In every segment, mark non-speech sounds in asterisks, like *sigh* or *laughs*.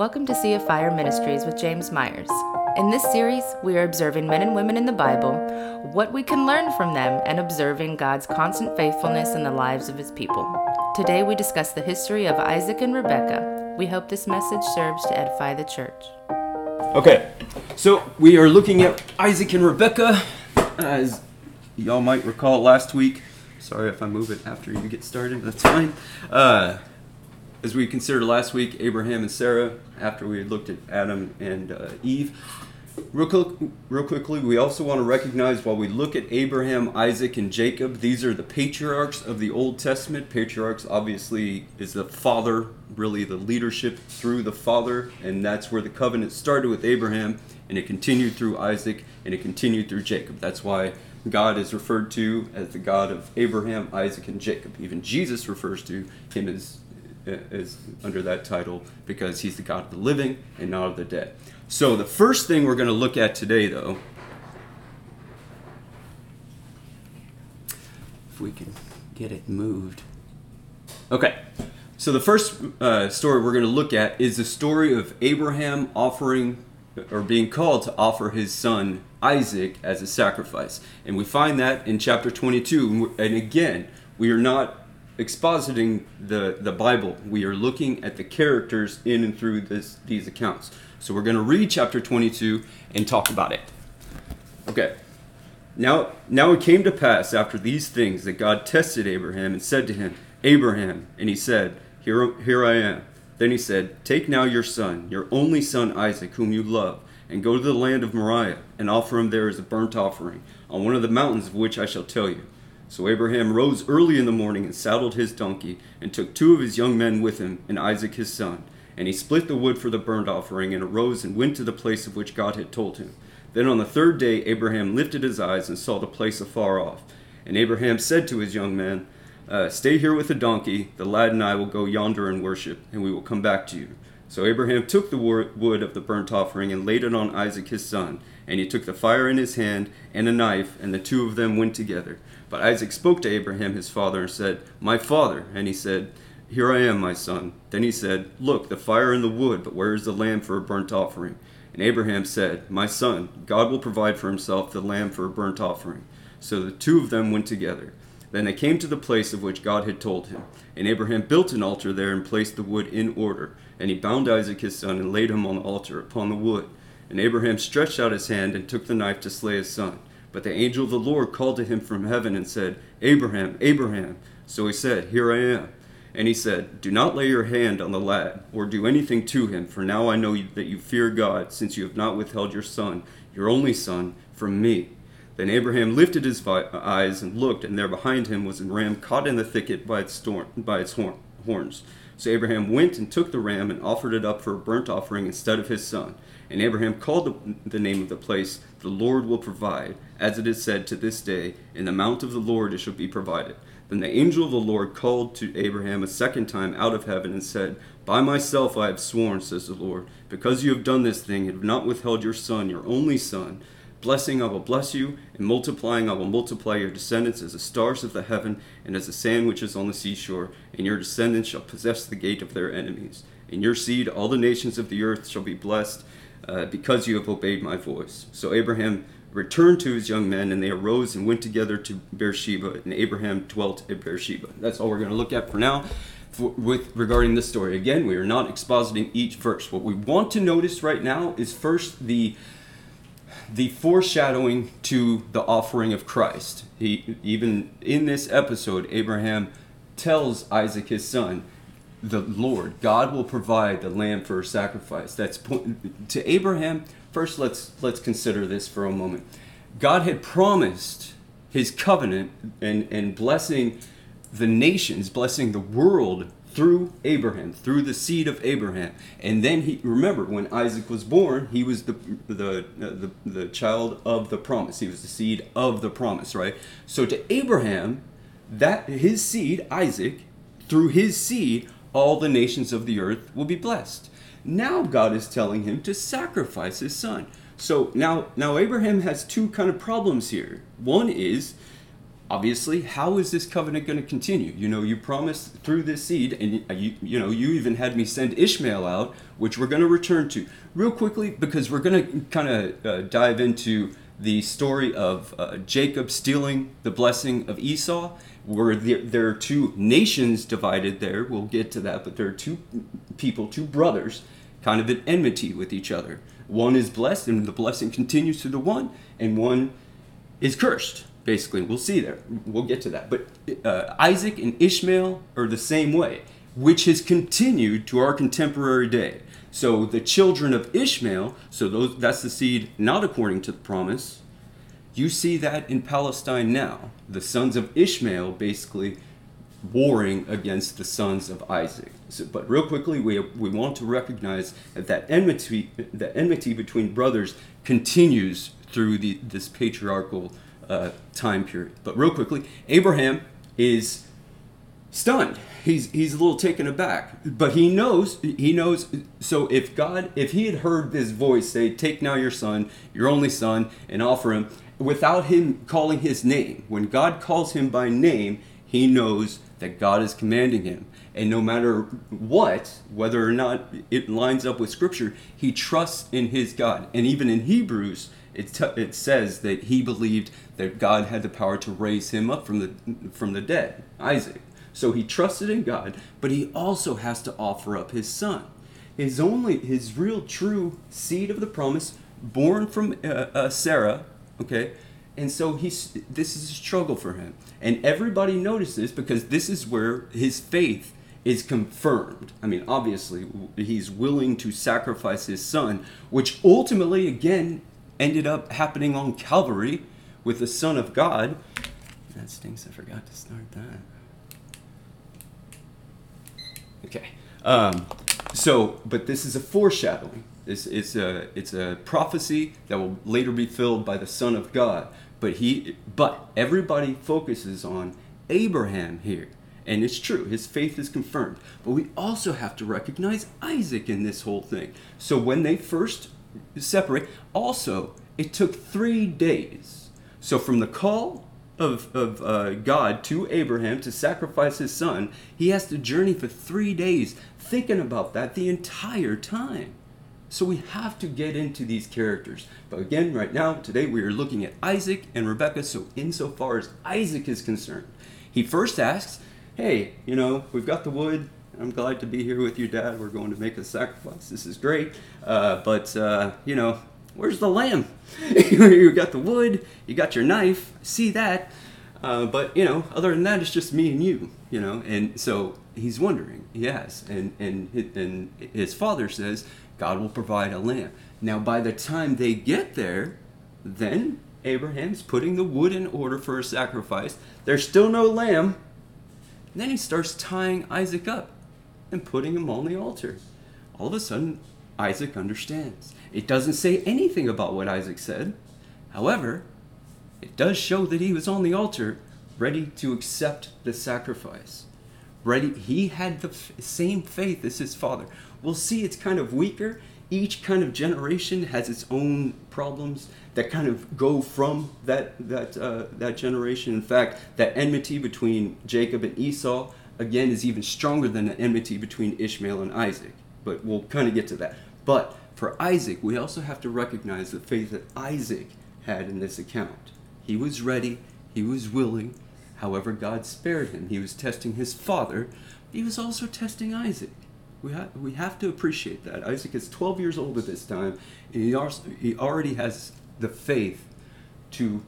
Welcome to Sea of Fire Ministries with James Meyers. In this series, we are observing men and women in the Bible, what we can learn from them, and observing God's constant faithfulness in the lives of his people. Today, we discuss the history of Isaac and Rebekah. We hope this message serves to edify the church. Okay, so we are looking at Isaac and Rebekah. As y'all might recall last week, sorry if I move it after you get started, that's fine. Uh, as we considered last week, Abraham and Sarah, after we had looked at Adam and uh, Eve. Real, quick, real quickly, we also want to recognize while we look at Abraham, Isaac, and Jacob, these are the patriarchs of the Old Testament. Patriarchs obviously is the father, really the leadership through the father, and that's where the covenant started with Abraham, and it continued through Isaac, and it continued through Jacob. That's why God is referred to as the God of Abraham, Isaac, and Jacob. Even Jesus refers to him as is under that title because he's the God of the living and not of the dead. So, the first thing we're going to look at today, though, if we can get it moved. Okay, so the first uh, story we're going to look at is the story of Abraham offering or being called to offer his son Isaac as a sacrifice. And we find that in chapter 22. And again, we are not expositing the, the Bible. We are looking at the characters in and through this, these accounts. So we're going to read chapter 22 and talk about it. Okay. Now, now it came to pass after these things that God tested Abraham and said to him, Abraham, and he said, Here, here I am. Then he said, Take now your son, your only son Isaac, whom you love, and go to the land of Moriah, and offer him there as a burnt offering, on one of the mountains of which I shall tell you. So Abraham rose early in the morning and saddled his donkey, and took two of his young men with him, and Isaac his son. And he split the wood for the burnt offering, and arose and went to the place of which God had told him. Then on the third day Abraham lifted his eyes and saw the place afar off. And Abraham said to his young men, uh, Stay here with the donkey, the lad and I will go yonder and worship, and we will come back to you. So Abraham took the wood of the burnt offering and laid it on Isaac his son. And he took the fire in his hand and a knife, and the two of them went together. But Isaac spoke to Abraham his father and said, My father. And he said, Here I am, my son. Then he said, Look, the fire and the wood, but where is the lamb for a burnt offering? And Abraham said, My son, God will provide for himself the lamb for a burnt offering. So the two of them went together. Then they came to the place of which God had told him. And Abraham built an altar there and placed the wood in order. And he bound Isaac his son and laid him on the altar upon the wood. And Abraham stretched out his hand and took the knife to slay his son. But the angel of the Lord called to him from heaven and said, Abraham, Abraham. So he said, Here I am. And he said, Do not lay your hand on the lad, or do anything to him, for now I know that you fear God, since you have not withheld your son, your only son, from me. Then Abraham lifted his eyes and looked, and there behind him was a ram caught in the thicket by its, storm, by its horn, horns. So Abraham went and took the ram and offered it up for a burnt offering instead of his son. And Abraham called the, the name of the place, The Lord will provide, as it is said to this day, In the mount of the Lord it shall be provided. Then the angel of the Lord called to Abraham a second time out of heaven and said, By myself I have sworn, says the Lord, because you have done this thing and have not withheld your son, your only son. Blessing I will bless you, and multiplying I will multiply your descendants as the stars of the heaven and as the sand which is on the seashore, and your descendants shall possess the gate of their enemies. In your seed all the nations of the earth shall be blessed uh, because you have obeyed my voice. So Abraham returned to his young men, and they arose and went together to Beersheba, and Abraham dwelt at Beersheba. That's all we're going to look at for now. For, with regarding this story, again, we are not expositing each verse. What we want to notice right now is first the the foreshadowing to the offering of Christ. He even in this episode, Abraham tells Isaac his son the Lord. God will provide the lamb for a sacrifice. That's to Abraham. First, let's let's consider this for a moment. God had promised His covenant and and blessing the nations, blessing the world through Abraham, through the seed of Abraham. And then he remember when Isaac was born, he was the the uh, the, the child of the promise. He was the seed of the promise, right? So to Abraham, that his seed, Isaac, through his seed all the nations of the earth will be blessed. Now God is telling him to sacrifice his son. So now now Abraham has two kind of problems here. One is obviously, how is this covenant going to continue? You know, you promised through this seed, and you, you know, you even had me send Ishmael out, which we're going to return to real quickly because we're going to kind of uh, dive into the story of uh, Jacob stealing the blessing of Esau. Where there, there are two nations divided there. We'll get to that, but there are two people, two brothers, kind of at enmity with each other. One is blessed, and the blessing continues to the one, and one is cursed basically. We'll see there. We'll get to that. But uh, Isaac and Ishmael are the same way, which has continued to our contemporary day. So the children of Ishmael, so those that's the seed not according to the promise. You see that in Palestine now. The sons of Ishmael basically warring against the sons of Isaac. So, but real quickly, we, we want to recognize that that enmity, that enmity between brothers continues through the, this patriarchal uh, time period. But real quickly, Abraham is stunned. He's he's a little taken aback, but he knows he knows. So if God, if he had heard this voice say, "Take now your son, your only son, and offer him," without him calling his name, when God calls him by name, he knows that God is commanding him. And no matter what, whether or not it lines up with Scripture, he trusts in his God. And even in Hebrews, it, t- it says that he believed that God had the power to raise him up from the from the dead, Isaac. So he trusted in God, but he also has to offer up his son, his only his real true seed of the promise, born from uh, uh, Sarah. Okay, and so he's this is a struggle for him, and everybody notices because this is where his faith is confirmed. I mean, obviously, he's willing to sacrifice his son, which ultimately, again, ended up happening on Calvary with the Son of God. That stinks, I forgot to start that. Okay. Um, so, but this is a foreshadowing. It's, it's, a, it's a prophecy that will later be filled by the Son of God. But, he, but everybody focuses on Abraham here. And it's true, his faith is confirmed. But we also have to recognize Isaac in this whole thing. So when they first separate, also, it took three days so from the call of, of uh, God to Abraham to sacrifice his son, he has to journey for three days thinking about that the entire time. So we have to get into these characters. But again, right now, today we are looking at Isaac and Rebekah. So insofar as Isaac is concerned, he first asks, Hey, you know, we've got the wood. I'm glad to be here with you, Dad. We're going to make a sacrifice. This is great. Uh, but, uh, you know, Where's the lamb? *laughs* you got the wood, you got your knife, see that. Uh, but, you know, other than that, it's just me and you, you know. And so he's wondering, yes. And, and, and his father says, God will provide a lamb. Now, by the time they get there, then Abraham's putting the wood in order for a sacrifice. There's still no lamb. And then he starts tying Isaac up and putting him on the altar. All of a sudden, Isaac understands. It doesn't say anything about what Isaac said. However, it does show that he was on the altar ready to accept the sacrifice. Ready, he had the f- same faith as his father. We'll see it's kind of weaker. Each kind of generation has its own problems that kind of go from that that uh, that generation. In fact, that enmity between Jacob and Esau again is even stronger than the enmity between Ishmael and Isaac. But we'll kind of get to that. But for Isaac, we also have to recognize the faith that Isaac had in this account. He was ready, he was willing. However, God spared him. He was testing his father, he was also testing Isaac. We, ha- we have to appreciate that. Isaac is 12 years old at this time, and he, also, he already has the faith to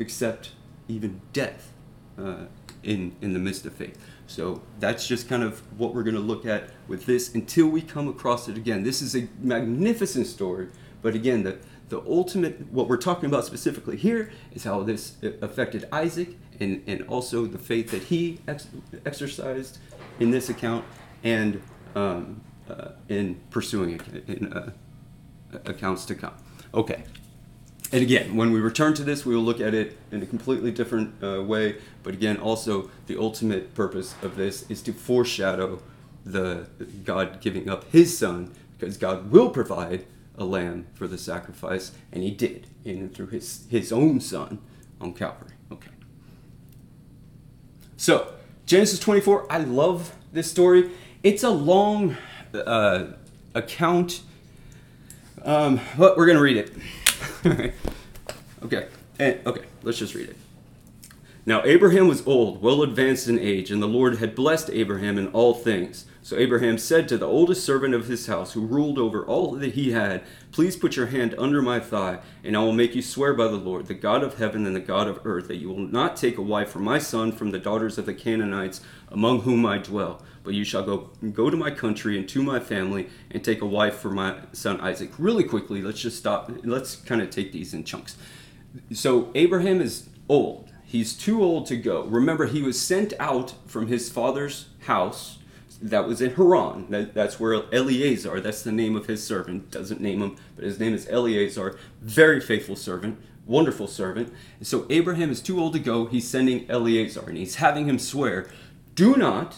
accept even death uh, in, in the midst of faith. So that's just kind of what we're going to look at with this until we come across it again. This is a magnificent story, but again, the, the ultimate, what we're talking about specifically here is how this affected Isaac and, and also the faith that he ex- exercised in this account and um, uh, in pursuing in uh, accounts to come. Okay, and again, when we return to this, we will look at it in a completely different uh, way. But again, also the ultimate purpose of this is to foreshadow the God giving up His Son, because God will provide a lamb for the sacrifice, and He did, in and through His His own Son on Calvary. Okay. So, Genesis 24, I love this story. It's a long uh, account, um, but we're going to read it. *laughs* okay, and, okay, let's just read it. Now, Abraham was old, well advanced in age, and the Lord had blessed Abraham in all things. So Abraham said to the oldest servant of his house, who ruled over all that he had, Please put your hand under my thigh, and I will make you swear by the Lord, the God of heaven and the God of earth, that you will not take a wife for my son from the daughters of the Canaanites among whom I dwell, but you shall go, go to my country and to my family and take a wife for my son Isaac. Really quickly, let's just stop. Let's kind of take these in chunks. So Abraham is old. He's too old to go. Remember, he was sent out from his father's house that was in Haran. That, that's where Eliezer, that's the name of his servant, doesn't name him, but his name is Eliezer. Very faithful servant, wonderful servant. So Abraham is too old to go. He's sending Eliezer, and he's having him swear, Do not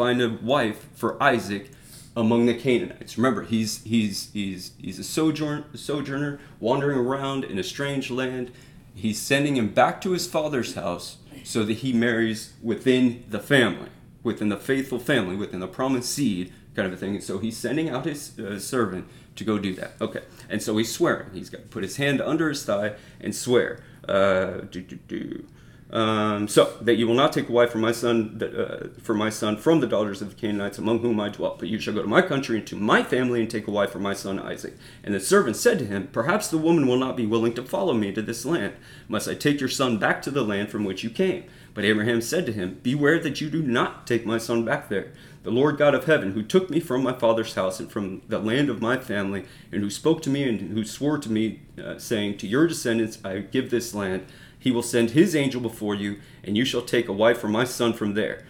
find a wife for Isaac among the Canaanites. Remember, he's he's he's he's a sojourn, sojourner wandering around in a strange land. He's sending him back to his father's house so that he marries within the family within the faithful family, within the promised seed, kind of a thing. And so he's sending out his uh, servant to go do that. Okay. And so he's swearing. He's got to put his hand under his thigh and swear. Uh, do, do, do. Um, so that you will not take a wife for my son, uh, for my son from the daughters of the Canaanites among whom I dwell, but you shall go to my country and to my family and take a wife for my son Isaac. And the servant said to him, Perhaps the woman will not be willing to follow me to this land. Must I take your son back to the land from which you came? But Abraham said to him, Beware that you do not take my son back there. The Lord God of heaven, who took me from my father's house and from the land of my family, and who spoke to me and who swore to me, uh, saying, To your descendants I give this land he will send his angel before you, and you shall take a wife for my son from there.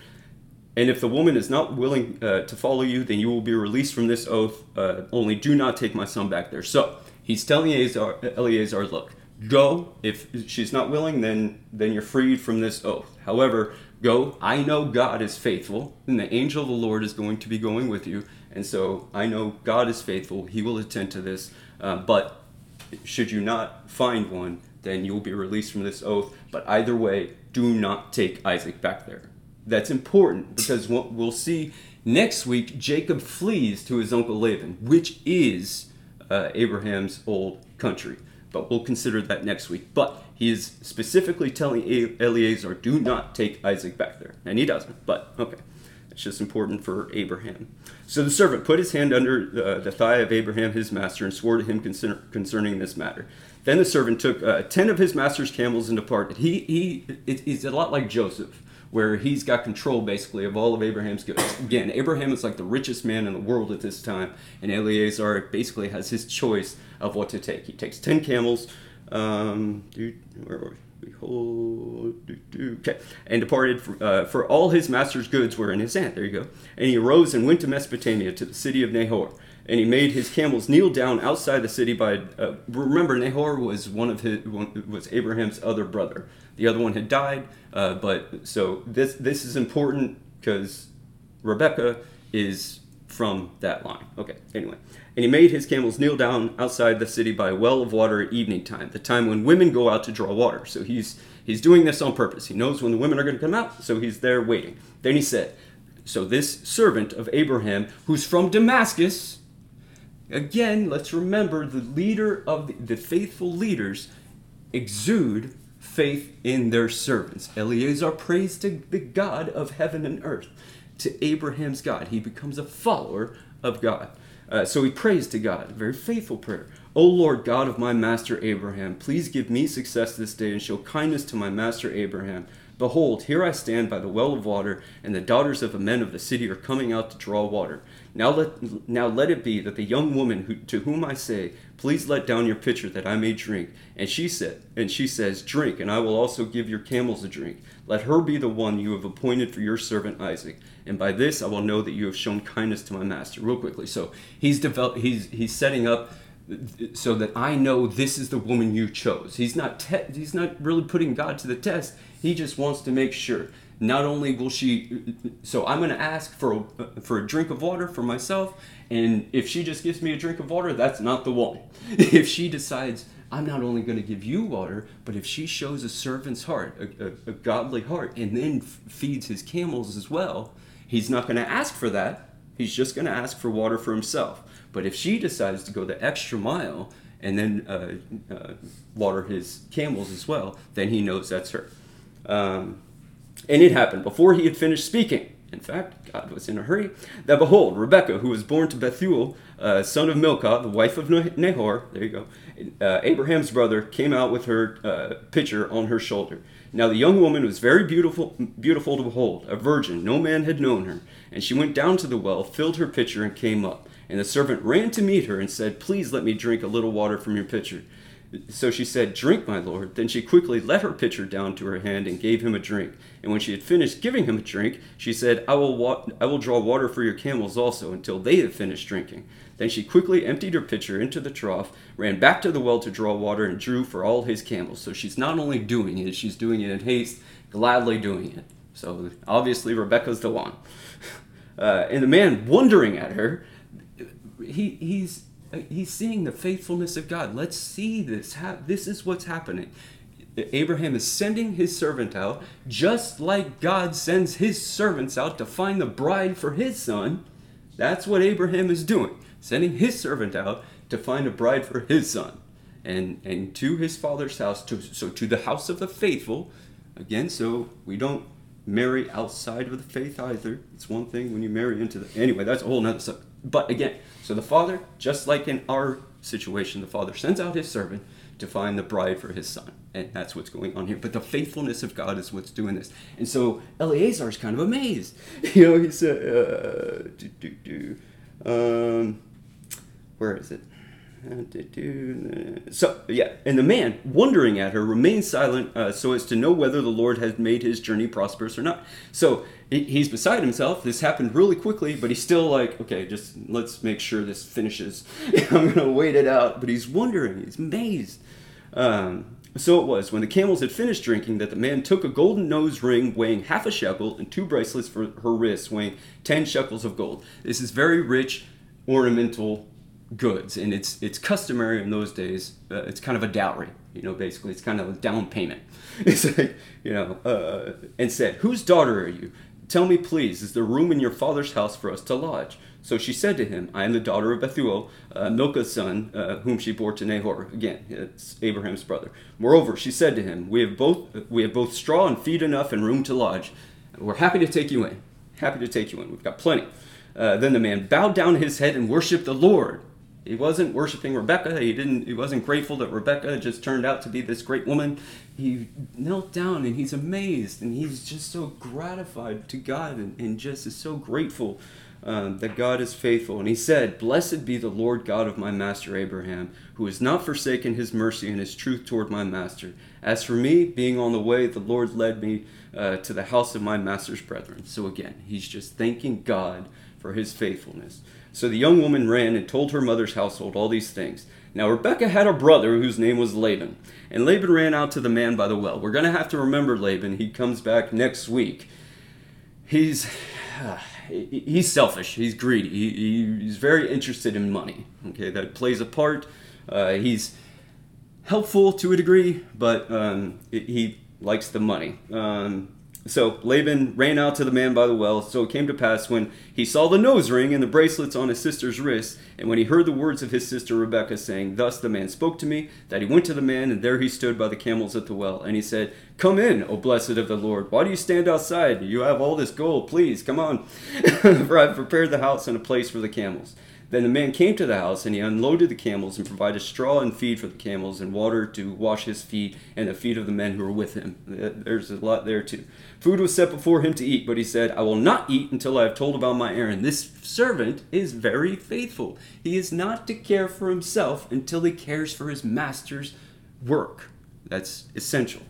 And if the woman is not willing uh, to follow you, then you will be released from this oath. Uh, only do not take my son back there. So he's telling Eliezer, Eliezer, look, go. If she's not willing, then then you're freed from this oath. However, go. I know God is faithful, and the angel of the Lord is going to be going with you. And so I know God is faithful. He will attend to this. Uh, but should you not find one, then you will be released from this oath. But either way, do not take Isaac back there. That's important because what we'll see next week, Jacob flees to his uncle Laban, which is uh, Abraham's old country. But we'll consider that next week. But he is specifically telling Eliezer, do not take Isaac back there. And he doesn't, but okay. It's just important for Abraham. So the servant put his hand under uh, the thigh of Abraham, his master, and swore to him concern- concerning this matter. Then the servant took uh, ten of his master's camels and departed. He he it, he's a lot like Joseph, where he's got control basically of all of Abraham's goods. Again, Abraham is like the richest man in the world at this time, and Eliezer basically has his choice of what to take. He takes ten camels. Um, dude, where we? Behold, okay, and departed for, uh, for all his master's goods were in his hand. There you go. And he arose and went to Mesopotamia to the city of Nahor and he made his camels kneel down outside the city by uh, remember nahor was one of his was abraham's other brother. The other one had died uh, but so this this is important because rebekah is from that line. Okay anyway. And he made his camels kneel down outside the city by a well of water at evening time the time when women go out to draw water. So he's he's doing this on purpose. He knows when the women are going to come out so he's there waiting. Then he said so this servant of abraham who's from damascus Again, let's remember the leader of the, the faithful leaders exude faith in their servants. Eliezer prays to the God of heaven and earth, to Abraham's God. He becomes a follower of God. Uh, so he prays to God, a very faithful prayer. O Lord God of my master Abraham, please give me success this day and show kindness to my master Abraham. Behold, here I stand by the well of water, and the daughters of the men of the city are coming out to draw water. Now let, now let it be that the young woman who, to whom I say, Please let down your pitcher that I may drink. And she said, and she says, Drink, and I will also give your camels a drink. Let her be the one you have appointed for your servant Isaac. And by this I will know that you have shown kindness to my master. Real quickly. So he's developed he's he's setting up so that I know this is the woman you chose. He's not te- he's not really putting God to the test. He just wants to make sure not only will she so i'm going to ask for a, for a drink of water for myself and if she just gives me a drink of water that's not the one *laughs* if she decides I'm not only going to give you water, but if she shows a servant's heart, a, a, a godly heart, and then f- feeds his camels as well, he's not going to ask for that. He's just going to ask for water for himself. But if she decides to go the extra mile and then uh, uh, water his camels as well, then he knows that's her. Um, and it happened before he had finished speaking. In fact, God was in a hurry. That behold, Rebekah, who was born to Bethuel, uh, son of Milcah, the wife of Nahor, there you go, uh, Abraham's brother, came out with her uh, pitcher on her shoulder. Now the young woman was very beautiful, beautiful to behold, a virgin. No man had known her. And she went down to the well, filled her pitcher, and came up. And the servant ran to meet her and said, Please let me drink a little water from your pitcher. So she said, Drink, my lord. Then she quickly let her pitcher down to her hand and gave him a drink. And when she had finished giving him a drink, she said, I will, wa- I will draw water for your camels also until they have finished drinking. Then she quickly emptied her pitcher into the trough, ran back to the well to draw water, and drew for all his camels. So she's not only doing it, she's doing it in haste, gladly doing it. So obviously, Rebekah's the one. *laughs* Uh, and the man, wondering at her, he, he's he's seeing the faithfulness of God. Let's see this. This is what's happening. Abraham is sending his servant out, just like God sends his servants out to find the bride for his son. That's what Abraham is doing, sending his servant out to find a bride for his son. And, and to his father's house, to, so to the house of the faithful, again, so we don't marry outside of the faith either. It's one thing when you marry into the. Anyway, that's a whole nother subject. But again, so the father, just like in our situation, the father sends out his servant to find the bride for his son. And that's what's going on here. But the faithfulness of God is what's doing this. And so Eliezer is kind of amazed. *laughs* You know, he said, uh, do, do, do. Um, where is it? So, yeah, and the man, wondering at her, remained silent uh, so as to know whether the Lord had made his journey prosperous or not. So, he's beside himself. This happened really quickly, but he's still like, okay, just let's make sure this finishes. *laughs* I'm to wait it out. But he's wondering, he's amazed. Um, so it was, when the camels had finished drinking, that the man took a golden nose ring weighing half a shekel and two bracelets for her wrists weighing ten shekels of gold. This is very rich, ornamental goods, and it's it's customary in those days. Uh, it's kind of a dowry, you know. Basically, it's kind of a down payment. *laughs* It's like you know, uh, and said, "Whose daughter are you? Tell me, please. Is there room in your father's house for us to lodge?" So she said to him, I am the daughter of Bethuel, uh, Milcah's son, uh, whom she bore to Nahor. Again, it's Abraham's brother. Moreover, she said to him, We have both we have both straw and feed enough and room to lodge. We're happy to take you in. Happy to take you in. We've got plenty. Uh, then the man bowed down his head and worshipped the Lord. He wasn't worshiping Rebekah. He didn't. He wasn't grateful that Rebekah just turned out to be this great woman. He knelt down and he's amazed and he's just so gratified to God and, and just is so grateful um, that God is faithful. And he said, Blessed be the Lord God of my master Abraham, who has not forsaken his mercy and his truth toward my master. As for me, being on the way, the Lord led me uh, to the house of my master's brethren. So again, he's just thanking God for his faithfulness. So the young woman ran and told her mother's household all these things. Now Rebekah had a brother whose name was Laban, and Laban ran out to the man by the well. We're going to have to remember Laban. He comes back next week. He's *sighs* he's selfish. He's greedy. He, he's very interested in money. Okay, that plays a part. Uh, he's helpful to a degree, but um, he likes the money. Um, so Laban ran out to the man by the well. So it came to pass when he saw the nose ring and the bracelets on his sister's wrists, and when he heard the words of his sister Rebekah saying, Thus the man spoke to me, that he went to the man, and there he stood by the camels at the well. And he said, Come in, O blessed of the Lord. Why do you stand outside? You have all this gold. Please, come on. *laughs* for I've prepared the house and a place for the camels. Then the man came to the house, and he unloaded the camels and provided straw and feed for the camels and water to wash his feet and the feet of the men who were with him. There's a lot there too. Food was set before him to eat, but he said, I will not eat until I have told about my errand. This servant is very faithful. He is not to care for himself until he cares for his master's work. That's essential.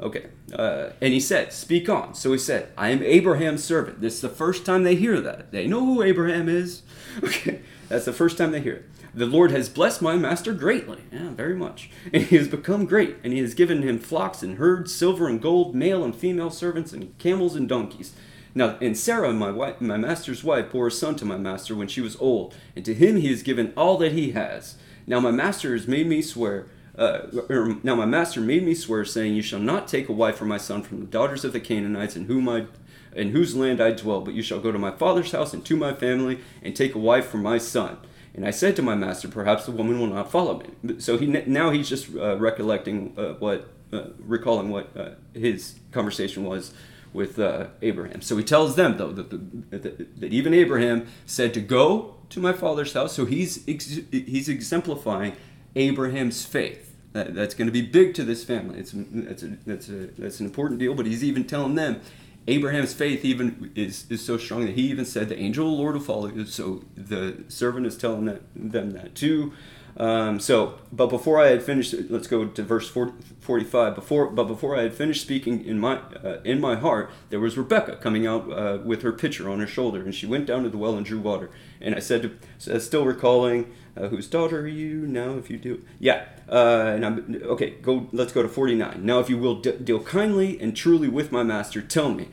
Okay. Uh, and he said, Speak on. So he said, I am Abraham's servant. This is the first time they hear that. They know who Abraham is. *laughs* Okay. That's the first time they hear it. The Lord has blessed my master greatly, yeah, very much. And *laughs* he has become great, and he has given him flocks and herds, silver and gold, male and female servants, and camels and donkeys. Now, and Sarah, my wife, my master's wife, bore a son to my master when she was old, and to him he has given all that he has. Now my master has made me swear uh, er, now my master made me swear, saying, You shall not take a wife for my son from the daughters of the Canaanites in whom I in whose land I dwell, but you shall go to my father's house and to my family and take a wife for my son. And I said to my master, Perhaps the woman will not follow me. So he now he's just uh, recollecting uh, what, uh, recalling what uh, his conversation was with uh, Abraham. So he tells them though that, the, that, even Abraham said to go to my father's house. So he's ex- he's exemplifying Abraham's faith. That, that's going to be big to this family. It's that's a, that's a that's an important deal. But he's even telling them Abraham's faith even is, is so strong that he even said the angel of the Lord will follow you. So the servant is telling that, them that too. Um, so, but before I had finished, let's go to verse 40, 45. Before, but before I had finished speaking in my uh, in my heart, there was Rebekah coming out uh, with her pitcher on her shoulder, and she went down to the well and drew water. And I said, to, still recalling, uh, whose daughter are you now? If you do, yeah. Uh, and I'm okay. Go. Let's go to 49. Now, if you will de- deal kindly and truly with my master, tell me,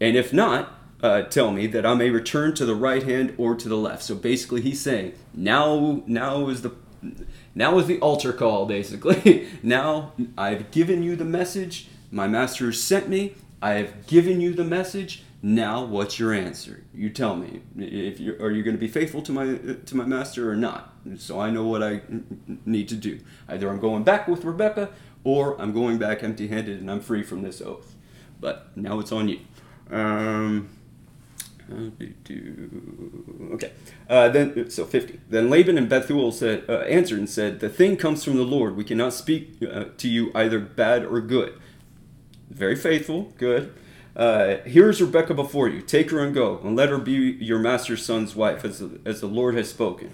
and if not, uh, tell me that I may return to the right hand or to the left. So basically, he's saying now, now is the now is the altar call, basically. *laughs* now I've given you the message. My master sent me. I have given you the message. Now, what's your answer? You tell me. If you are you going to be faithful to my to my master or not? So I know what I need to do. Either I'm going back with Rebekah, or I'm going back empty-handed and I'm free from this oath. But now it's on you. Um, Okay. Uh, then so fifty. Then Laban and Bethuel said, uh, answered and said, "The thing comes from the Lord. We cannot speak uh, to you either bad or good." Very faithful, good. Uh, here is Rebekah before you. Take her and go, and let her be your master's son's wife, as the, as the Lord has spoken.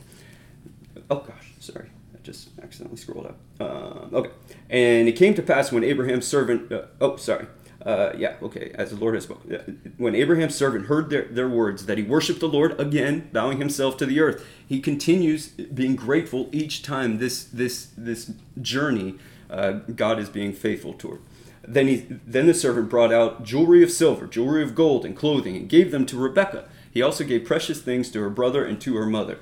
Oh gosh, sorry, I just accidentally scrolled up. Uh, okay. And it came to pass when Abraham's servant. Uh, oh, sorry. Uh, yeah, okay, as the Lord has spoken. When Abraham's servant heard their, their words, that he worshiped the Lord again, bowing himself to the earth, he continues being grateful each time this this this journey uh, God is being faithful toward. Then he then the servant brought out jewelry of silver, jewelry of gold, and clothing, and gave them to Rebekah. He also gave precious things to her brother and to her mother.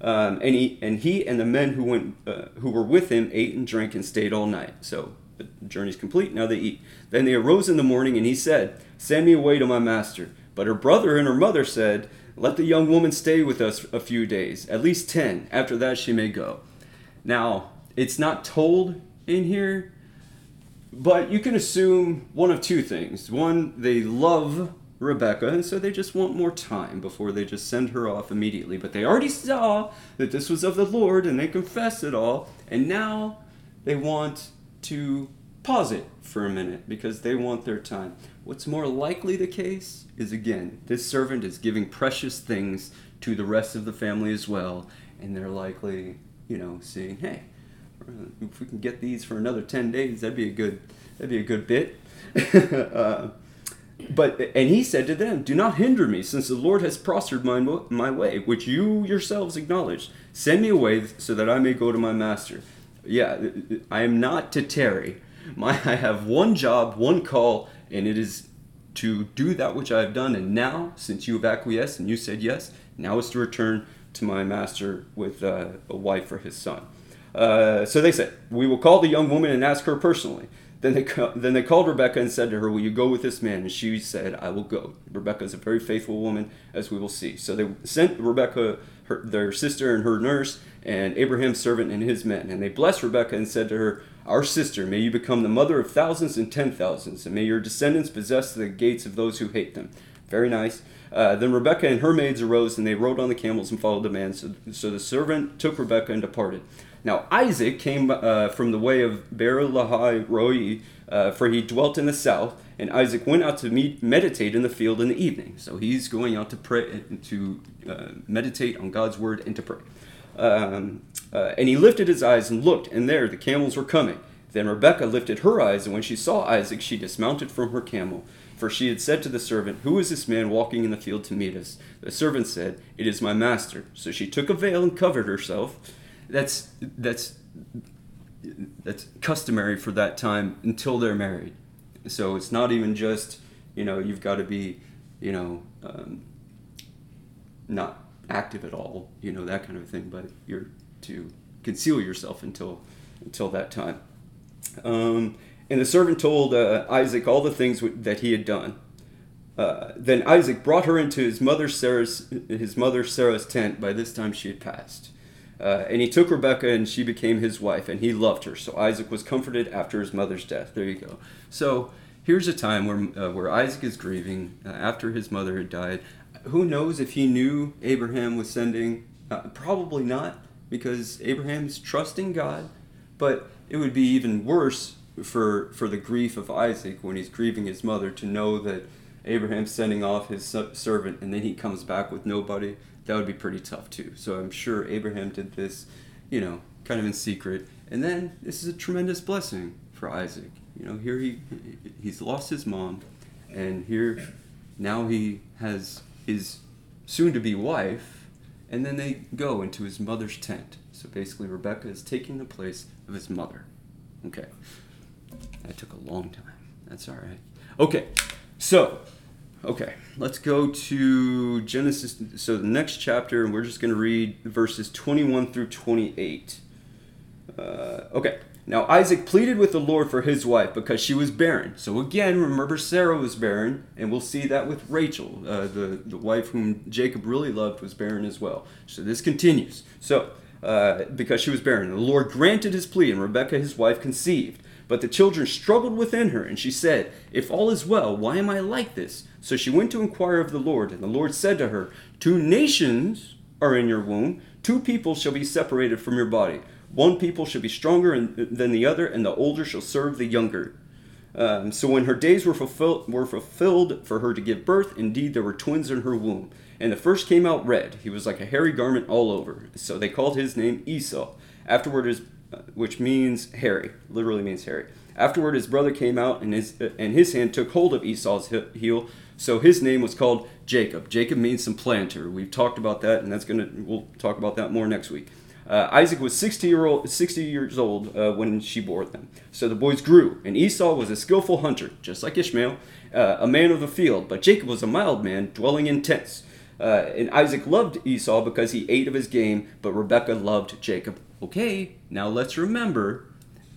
Um, and he and he and the men who went uh, who were with him ate and drank and stayed all night. So the journey's complete. Now they eat. Then they arose in the morning, and he said, Send me away to my master. But her brother and her mother said, Let the young woman stay with us a few days, at least ten. After that, she may go. Now, it's not told in here, but you can assume one of two things. One, they love Rebekah, and so they just want more time before they just send her off immediately. But they already saw that this was of the Lord, and they confessed it all, and now they want to pause it for a minute because they want their time. What's more likely the case is again, this servant is giving precious things to the rest of the family as well, and they're likely, you know, seeing, hey, if we can get these for another 10 days, that'd be a good, that'd be a good bit. *laughs* uh, but and he said to them, "Do not hinder me, since the Lord has prospered my my way, which you yourselves acknowledge. Send me away, so that I may go to my master." yeah, I am not to tarry. My, I have one job, one call, and it is to do that which I have done. And now, since you have acquiesced and you said yes, now is to return to my master with uh, a wife for his son. Uh, so they said, We will call the young woman and ask her personally. Then they, then they called Rebekah and said to her, Will you go with this man? And she said, I will go. Rebekah is a very faithful woman, as we will see. So they sent Rebekah, her, their sister, and her nurse, and Abraham's servant and his men. And they blessed Rebekah and said to her, Our sister, may you become the mother of thousands and ten thousands, and may your descendants possess the gates of those who hate them. Very nice. Uh, then Rebekah and her maids arose, and they rode on the camels and followed the man. So, so the servant took Rebekah and departed. Now Isaac came uh, from the way of Beer Lahai Roi, uh, for he dwelt in the south. And Isaac went out to meet, meditate in the field in the evening. So he's going out to pray, to uh, meditate on God's word and to pray. Um, uh, and he lifted his eyes and looked, and there the camels were coming. Then Rebekah lifted her eyes, and when she saw Isaac, she dismounted from her camel. For she had said to the servant, Who is this man walking in the field to meet us? The servant said, It is my master. So she took a veil and covered herself. That's that's that's customary for that time until they're married. So it's not even just you know you've got to be you know um, not active at all, you know, that kind of thing, but you're to conceal yourself until until that time. Um, and the servant told uh, Isaac all the things that he had done. Uh, then Isaac brought her into his mother Sarah's his mother Sarah's tent. By this time she had passed. Uh, and he took Rebekah, and she became his wife, and he loved her. So Isaac was comforted after his mother's death. There you go. So here's a time where uh, where Isaac is grieving uh, after his mother had died. Who knows if he knew Abraham was sending? Uh, probably not, because Abraham's trusting God. But it would be even worse for for the grief of Isaac when he's grieving his mother to know that Abraham's sending off his servant, and then he comes back with nobody that would be pretty tough too. So I'm sure Abraham did this, you know, kind of in secret. And then this is a tremendous blessing for Isaac. You know, here he he's lost his mom, and here now he has his soon-to-be wife, and then they go into his mother's tent. So basically, Rebekah is taking the place of his mother. Okay, that took a long time. That's all right. Okay, so Okay, let's go to Genesis. So the next chapter, and we're just going to read verses 21 through 28. Uh, okay, now Isaac pleaded with the Lord for his wife because she was barren. So again, remember Sarah was barren, and we'll see that with Rachel, uh, the, the wife whom Jacob really loved, was barren as well. So this continues. So, uh, because she was barren, the Lord granted his plea, and Rebekah, his wife, conceived. But the children struggled within her, and she said, If all is well, why am I like this? So she went to inquire of the Lord, and the Lord said to her, Two nations are in your womb, two people shall be separated from your body. One people shall be stronger than the other, and the older shall serve the younger. Um, so when her days were, fulfill- were fulfilled for her to give birth, indeed there were twins in her womb. And the first came out red. He was like a hairy garment all over. So they called his name Esau. Afterward, his which means hairy, literally means hairy. Afterward, his brother came out, and his and his hand took hold of Esau's heel. So his name was called Jacob. Jacob means supplanter. We've talked about that, and that's gonna we'll talk about that more next week. Uh, Isaac was 60 year old, 60 years old uh, when she bore them. So the boys grew, and Esau was a skillful hunter, just like Ishmael, uh, a man of the field. But Jacob was a mild man, dwelling in tents. Uh, and Isaac loved Esau because he ate of his game, but Rebekah loved Jacob. Okay, now let's remember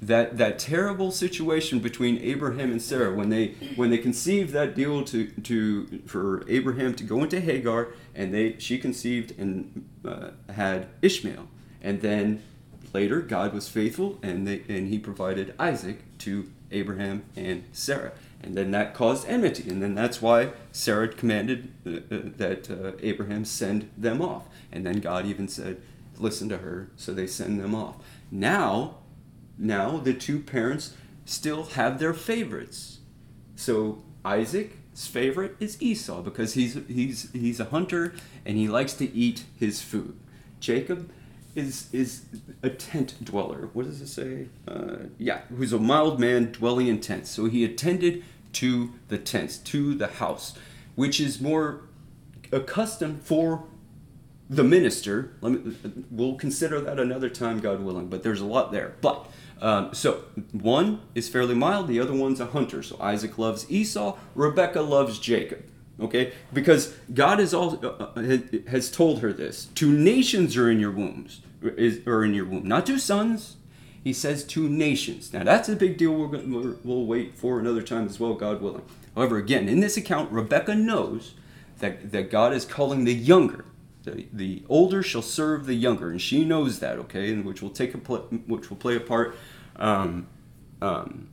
that that terrible situation between Abraham and Sarah. When they when they conceived that deal to to for Abraham to go into Hagar and they she conceived and uh, had Ishmael. And then later God was faithful and they and he provided Isaac to Abraham and Sarah and then that caused enmity and then that's why Sarah commanded uh, uh, that uh, Abraham send them off and then God even said listen to her, so they send them off. Now, now the two parents still have their favorites. So Isaac's favorite is Esau because he's he's he's a hunter and he likes to eat his food. Jacob is is a tent dweller. What does it say? Uh, yeah, who's a mild man dwelling in tents. So he attended to the tents, to the house, which is more accustomed for the minister. Let me, we'll consider that another time, God willing. But there's a lot there. But um, so one is fairly mild. The other one's a hunter. So Isaac loves Esau. Rebekah loves Jacob. Okay, because God has all uh, uh has told her this. Two nations are in your wombs, is are in your womb, not two sons. He says two nations. Now that's a big deal. We're going we'll wait for another time as well, God willing. However, again, in this account, Rebekah knows that, that God is calling the younger the, the older shall serve the younger, and she knows that, okay, and which will take a pl- which will play a part um, um,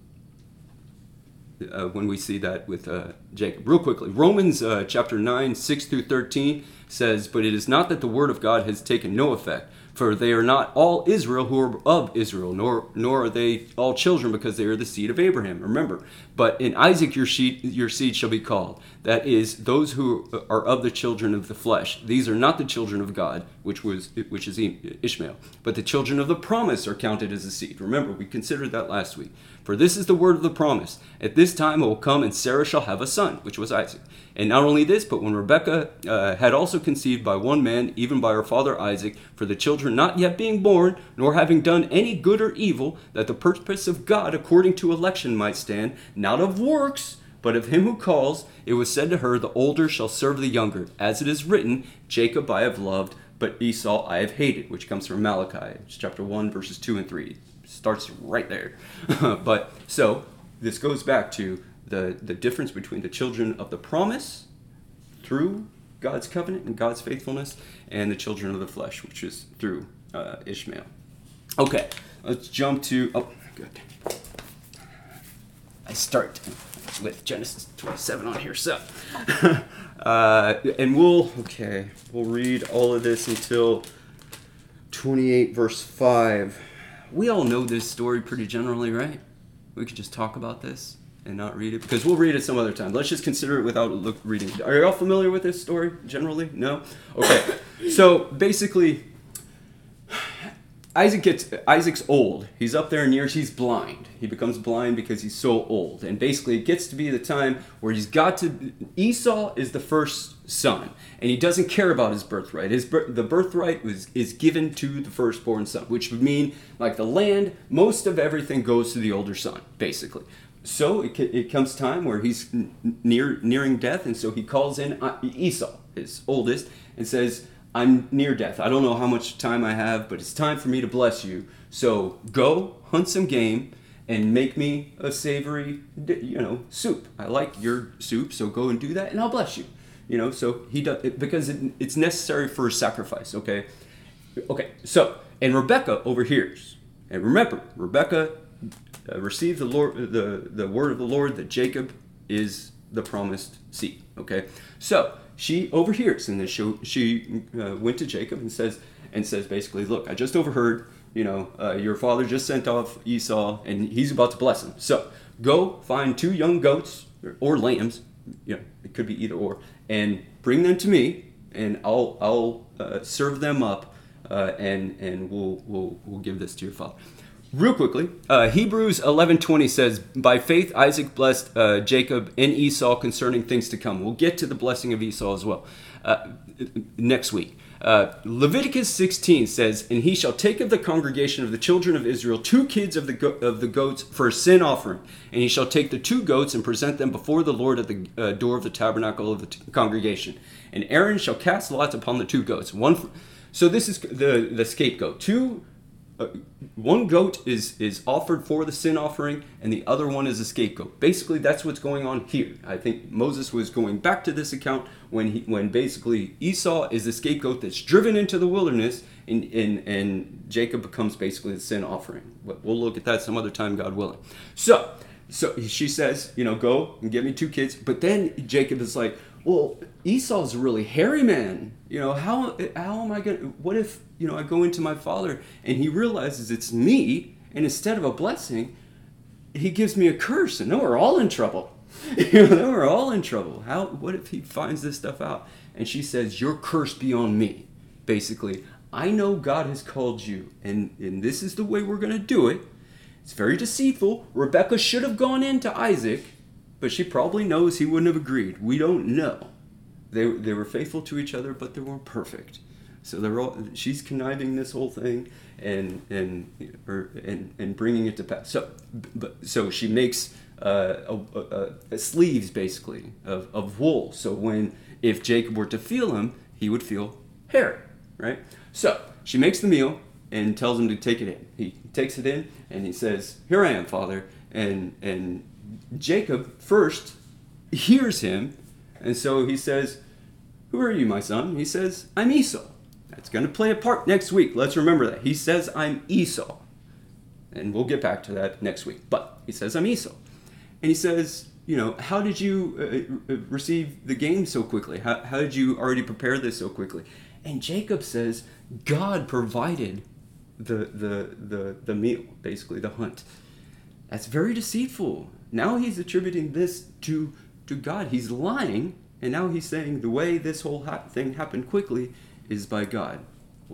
uh, when we see that with uh, Jacob. Real quickly, Romans uh, chapter nine, six through thirteen says, "But it is not that the word of God has taken no effect." For they are not all Israel who are of Israel, nor nor are they all children because they are the seed of Abraham. Remember, but in Isaac your seed your seed shall be called. That is, those who are of the children of the flesh. These are not the children of God, which was which is Ishmael, but the children of the promise are counted as a seed. Remember, we considered that last week. For this is the word of the promise. At this time it will come, and Sarah shall have a son, which was Isaac. And not only this, but when Rebekah uh, had also conceived by one man, even by her father Isaac, for the children not yet being born, nor having done any good or evil, that the purpose of God according to election might stand, of works, but of him who calls, it was said to her, The older shall serve the younger. As it is written, Jacob I have loved, but Esau I have hated, which comes from Malachi, chapter 1, verses 2 and 3. Starts right there. *laughs* but so this goes back to the, the difference between the children of the promise through God's covenant and God's faithfulness, and the children of the flesh, which is through uh, Ishmael. Okay, let's jump to. Oh, good. I start with Genesis 27 on here, so. *laughs* uh, and we'll, okay, we'll read all of this until 28, verse 5. We all know this story pretty generally, right? We could just talk about this and not read it because we'll read it some other time. Let's just consider it without look, reading. Are you all familiar with this story generally? No. Okay. so basically, Isaac gets Isaac's old. He's up there in years. He's blind. He becomes blind because he's so old. And basically, it gets to be the time where he's got to. Esau is the first son, and he doesn't care about his birthright. His the birthright was is given to the firstborn son, which would mean like the land. Most of everything goes to the older son, basically. So it, it comes time where he's near nearing death, and so he calls in uh, Esau, his oldest, and says I'm near death. I don't know how much time I have, but it's time for me to bless you. So go hunt some game and make me a savory, you know, soup. I like your soup, so go and do that, and I'll bless you. You know, so he does it because it, it's necessary for a sacrifice. Okay, okay. So and Rebekah overhears, and remember, Rebekah uh, received the Lord, the the word of the Lord that Jacob is the promised seed. Okay, so she overhears, and then she, she uh, went to Jacob and says, and says basically, look, I just overheard, you know, uh, your father just sent off Esau, and he's about to bless him. So go find two young goats or, or lambs, you know, it could be either or, and bring them to me, and I'll I'll uh, serve them up, uh, and and we'll we'll we'll give this to your father. Real quickly, uh, Hebrews 11:20 says, "By faith Isaac blessed uh, Jacob and Esau concerning things to come." We'll get to the blessing of Esau as well uh, next week. Uh, Leviticus 16 says, "And he shall take of the congregation of the children of Israel two kids of the go- of the goats for a sin offering, and he shall take the two goats and present them before the Lord at the uh, door of the tabernacle of the t- congregation. And Aaron shall cast lots upon the two goats. One, for- so this is the the scapegoat. Two." Uh, one goat is is offered for the sin offering and the other one is a scapegoat. Basically that's what's going on here. I think moses was going back to this account when he when basically esau is the scapegoat that's driven into the wilderness and and, and jacob becomes basically the sin offering. We'll look at that some other time god willing. So so she says you know go and get me two kids. But then jacob is like well esau's a really hairy man you know how how am i gonna what if you know, I go into my father and he realizes it's me, and instead of a blessing, he gives me a curse, and then we're all in trouble. *laughs* you know, then we're all in trouble. How? What if he finds this stuff out? And she says, "Your curse be on me." Basically, I know God has called you, and and this is the way we're going to do it. It's very deceitful. Rebekah should have gone into Isaac, but she probably knows he wouldn't have agreed. We don't know. They, they were faithful to each other, but they weren't perfect. So they're all she's conniving this whole thing and and or, and and bringing it to pass. So but so she makes uh, a, a, a sleeves basically of, of wool. So when if Jacob were to feel him, he would feel hair, right? So she makes the meal and tells him to take it in. He takes it in and he says, "Here I am, father." And and Jacob first hears him, and so he says, "Who are you, my son?" He says, "I'm Esau." That's going to play a part next week. Let's remember that. He says, I'm Esau. And we'll get back to that next week. But he says, I'm Esau. And he says, you know, how did you uh, uh, receive the game so quickly? How, how did you already prepare this so quickly? And Jacob says, God provided the, the, the, the meal, basically, the hunt. That's very deceitful. Now he's attributing this to, to God. He's lying, and now he's saying the way this whole ha- thing happened quickly is by God.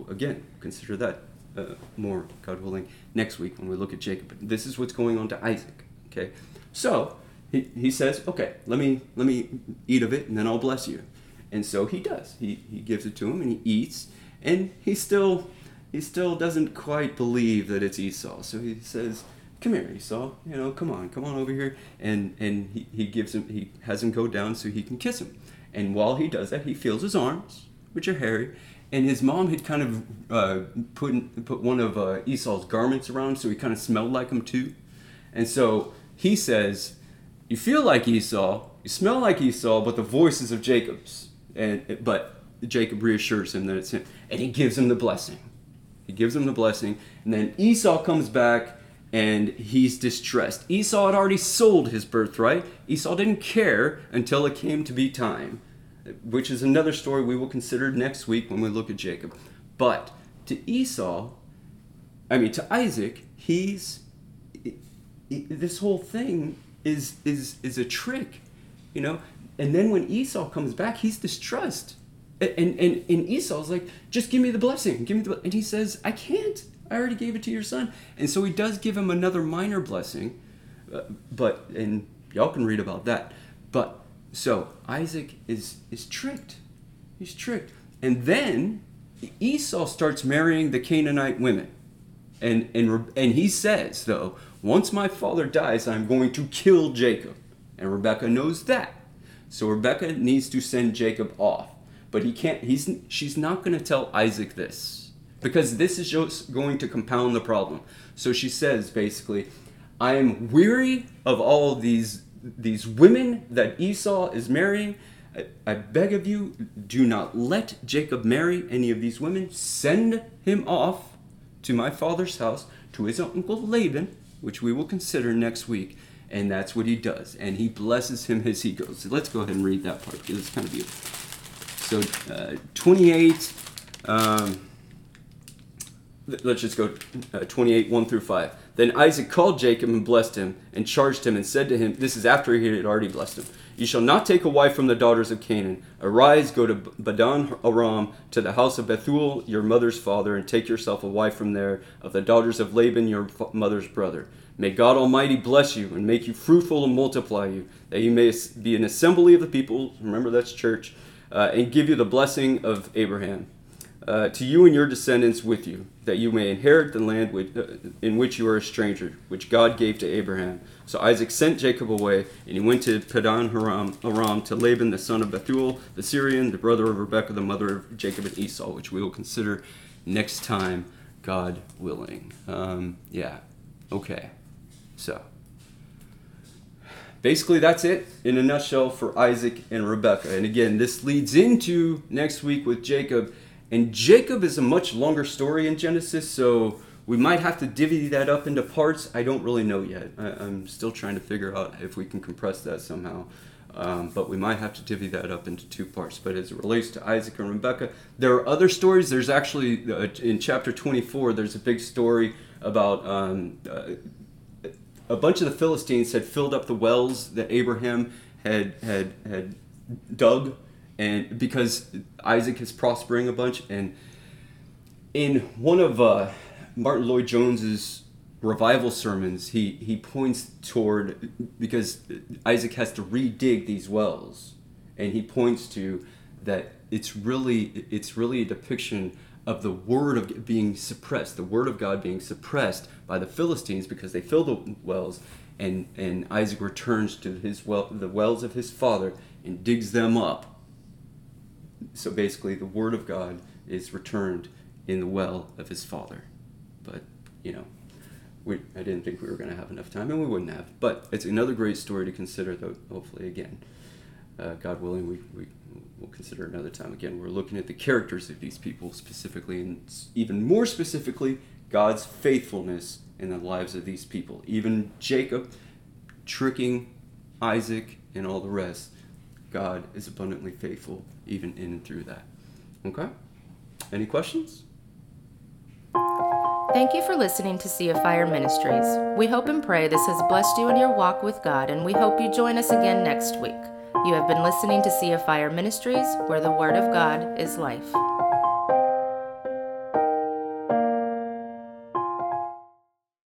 Again, consider that uh, more, God willing, next week when we look at Jacob. But this is what's going on to Isaac. Okay, so he, he says, okay, let me let me eat of it, and then I'll bless you. And so he does. He he gives it to him, and he eats, and he still he still doesn't quite believe that it's Esau. So he says, "Come here, Esau. You know, come on, come on over here." And and he, he gives him he has him go down so he can kiss him. And while he does that, he feels his arms which are hairy, and his mom had kind of uh, put put one of uh, Esau's garments around, so he kind of smelled like him too. And so he says, "You feel like Esau, you smell like Esau, but the voice is of Jacob's." And but Jacob reassures him that it's him, and he gives him the blessing. He gives him the blessing, and then Esau comes back and he's distressed. Esau had already sold his birthright. Esau didn't care until it came to be time, which is another story we will consider next week when we look at Jacob. But to Esau, I mean to Isaac, he's this whole thing is is is a trick, you know. And then when Esau comes back, he's distressed. And, and, and Esau's like, just give me the blessing. Give me the And he says, I can't. I already gave it to your son. And so he does give him another minor blessing. Uh, but, and y'all can read about that. But, so Isaac is, is tricked. He's tricked. And then Esau starts marrying the Canaanite women. And, and, and he says, though, once my father dies, I'm going to kill Jacob. And Rebekah knows that. So Rebekah needs to send Jacob off but he can't he's she's not going to tell Isaac this because this is just going to compound the problem. So she says basically, I am weary of all of these these women that Esau is marrying. I, I beg of you, do not let Jacob marry any of these women. Send him off to my father's house to his uncle Laban, which we will consider next week. And that's what he does. And he blesses him as he goes. So let's go ahead and read that part because it's kind of beautiful. So uh, 28, um, let's just go uh, 28, 1 through 5. Then Isaac called Jacob and blessed him, and charged him, and said to him, This is after he had already blessed him. You shall not take a wife from the daughters of Canaan. Arise, go to Padan Aram, to the house of Bethuel, your mother's father, and take yourself a wife from there, of the daughters of Laban, your mother's brother. May God Almighty bless you, and make you fruitful and multiply you, that you may be an assembly of the people. Remember, that's church uh, and give you the blessing of Abraham. Uh, to you and your descendants with you, that you may inherit the land with, uh, in which you are a stranger, which God gave to Abraham. So Isaac sent Jacob away, and he went to Padan Aram, Aram to Laban, the son of Bethuel, the Syrian, the brother of Rebekah, the mother of Jacob and Esau, which we will consider next time, God willing. Um, yeah, okay. So basically that's it in a nutshell for Isaac and Rebekah. And again, this leads into next week with Jacob. And Jacob is a much longer story in Genesis, so we might have to divvy that up into parts. I don't really know yet. I, am still trying to figure out if we can compress that somehow. Um, but we might have to divvy that up into two parts. But as it relates to Isaac and Rebekah, there are other stories. There's actually, uh, in chapter 24, there's a big story about um, uh, a bunch of the Philistines had filled up the wells that Abraham had had had dug, and because Isaac is prospering a bunch, and in one of uh, Martyn Lloyd-Jones's revival sermons, he he points toward because Isaac has to redig these wells, and he points to that it's really it's really a depiction of the word of being suppressed, the word of God being suppressed by the Philistines because they fill the wells, and and Isaac returns to his well, the wells of his father, and digs them up. So basically, the word of God is returned in the well of his father. But you know, we, I didn't think we were going to have enough time, and we wouldn't have. But it's another great story to consider, though. Hopefully, again, uh, God willing, we, we we'll consider another time. Again, we're looking at the characters of these people specifically, and even more specifically, God's faithfulness in the lives of these people. Even Jacob tricking Isaac and all the rest, God is abundantly faithful even in and through that. Okay? Any questions? Thank you for listening to Sea of Fire Ministries. We hope and pray this has blessed you in your walk with God, and we hope you join us again next week. You have been listening to Sea of Fire Ministries, where the Word of God is life.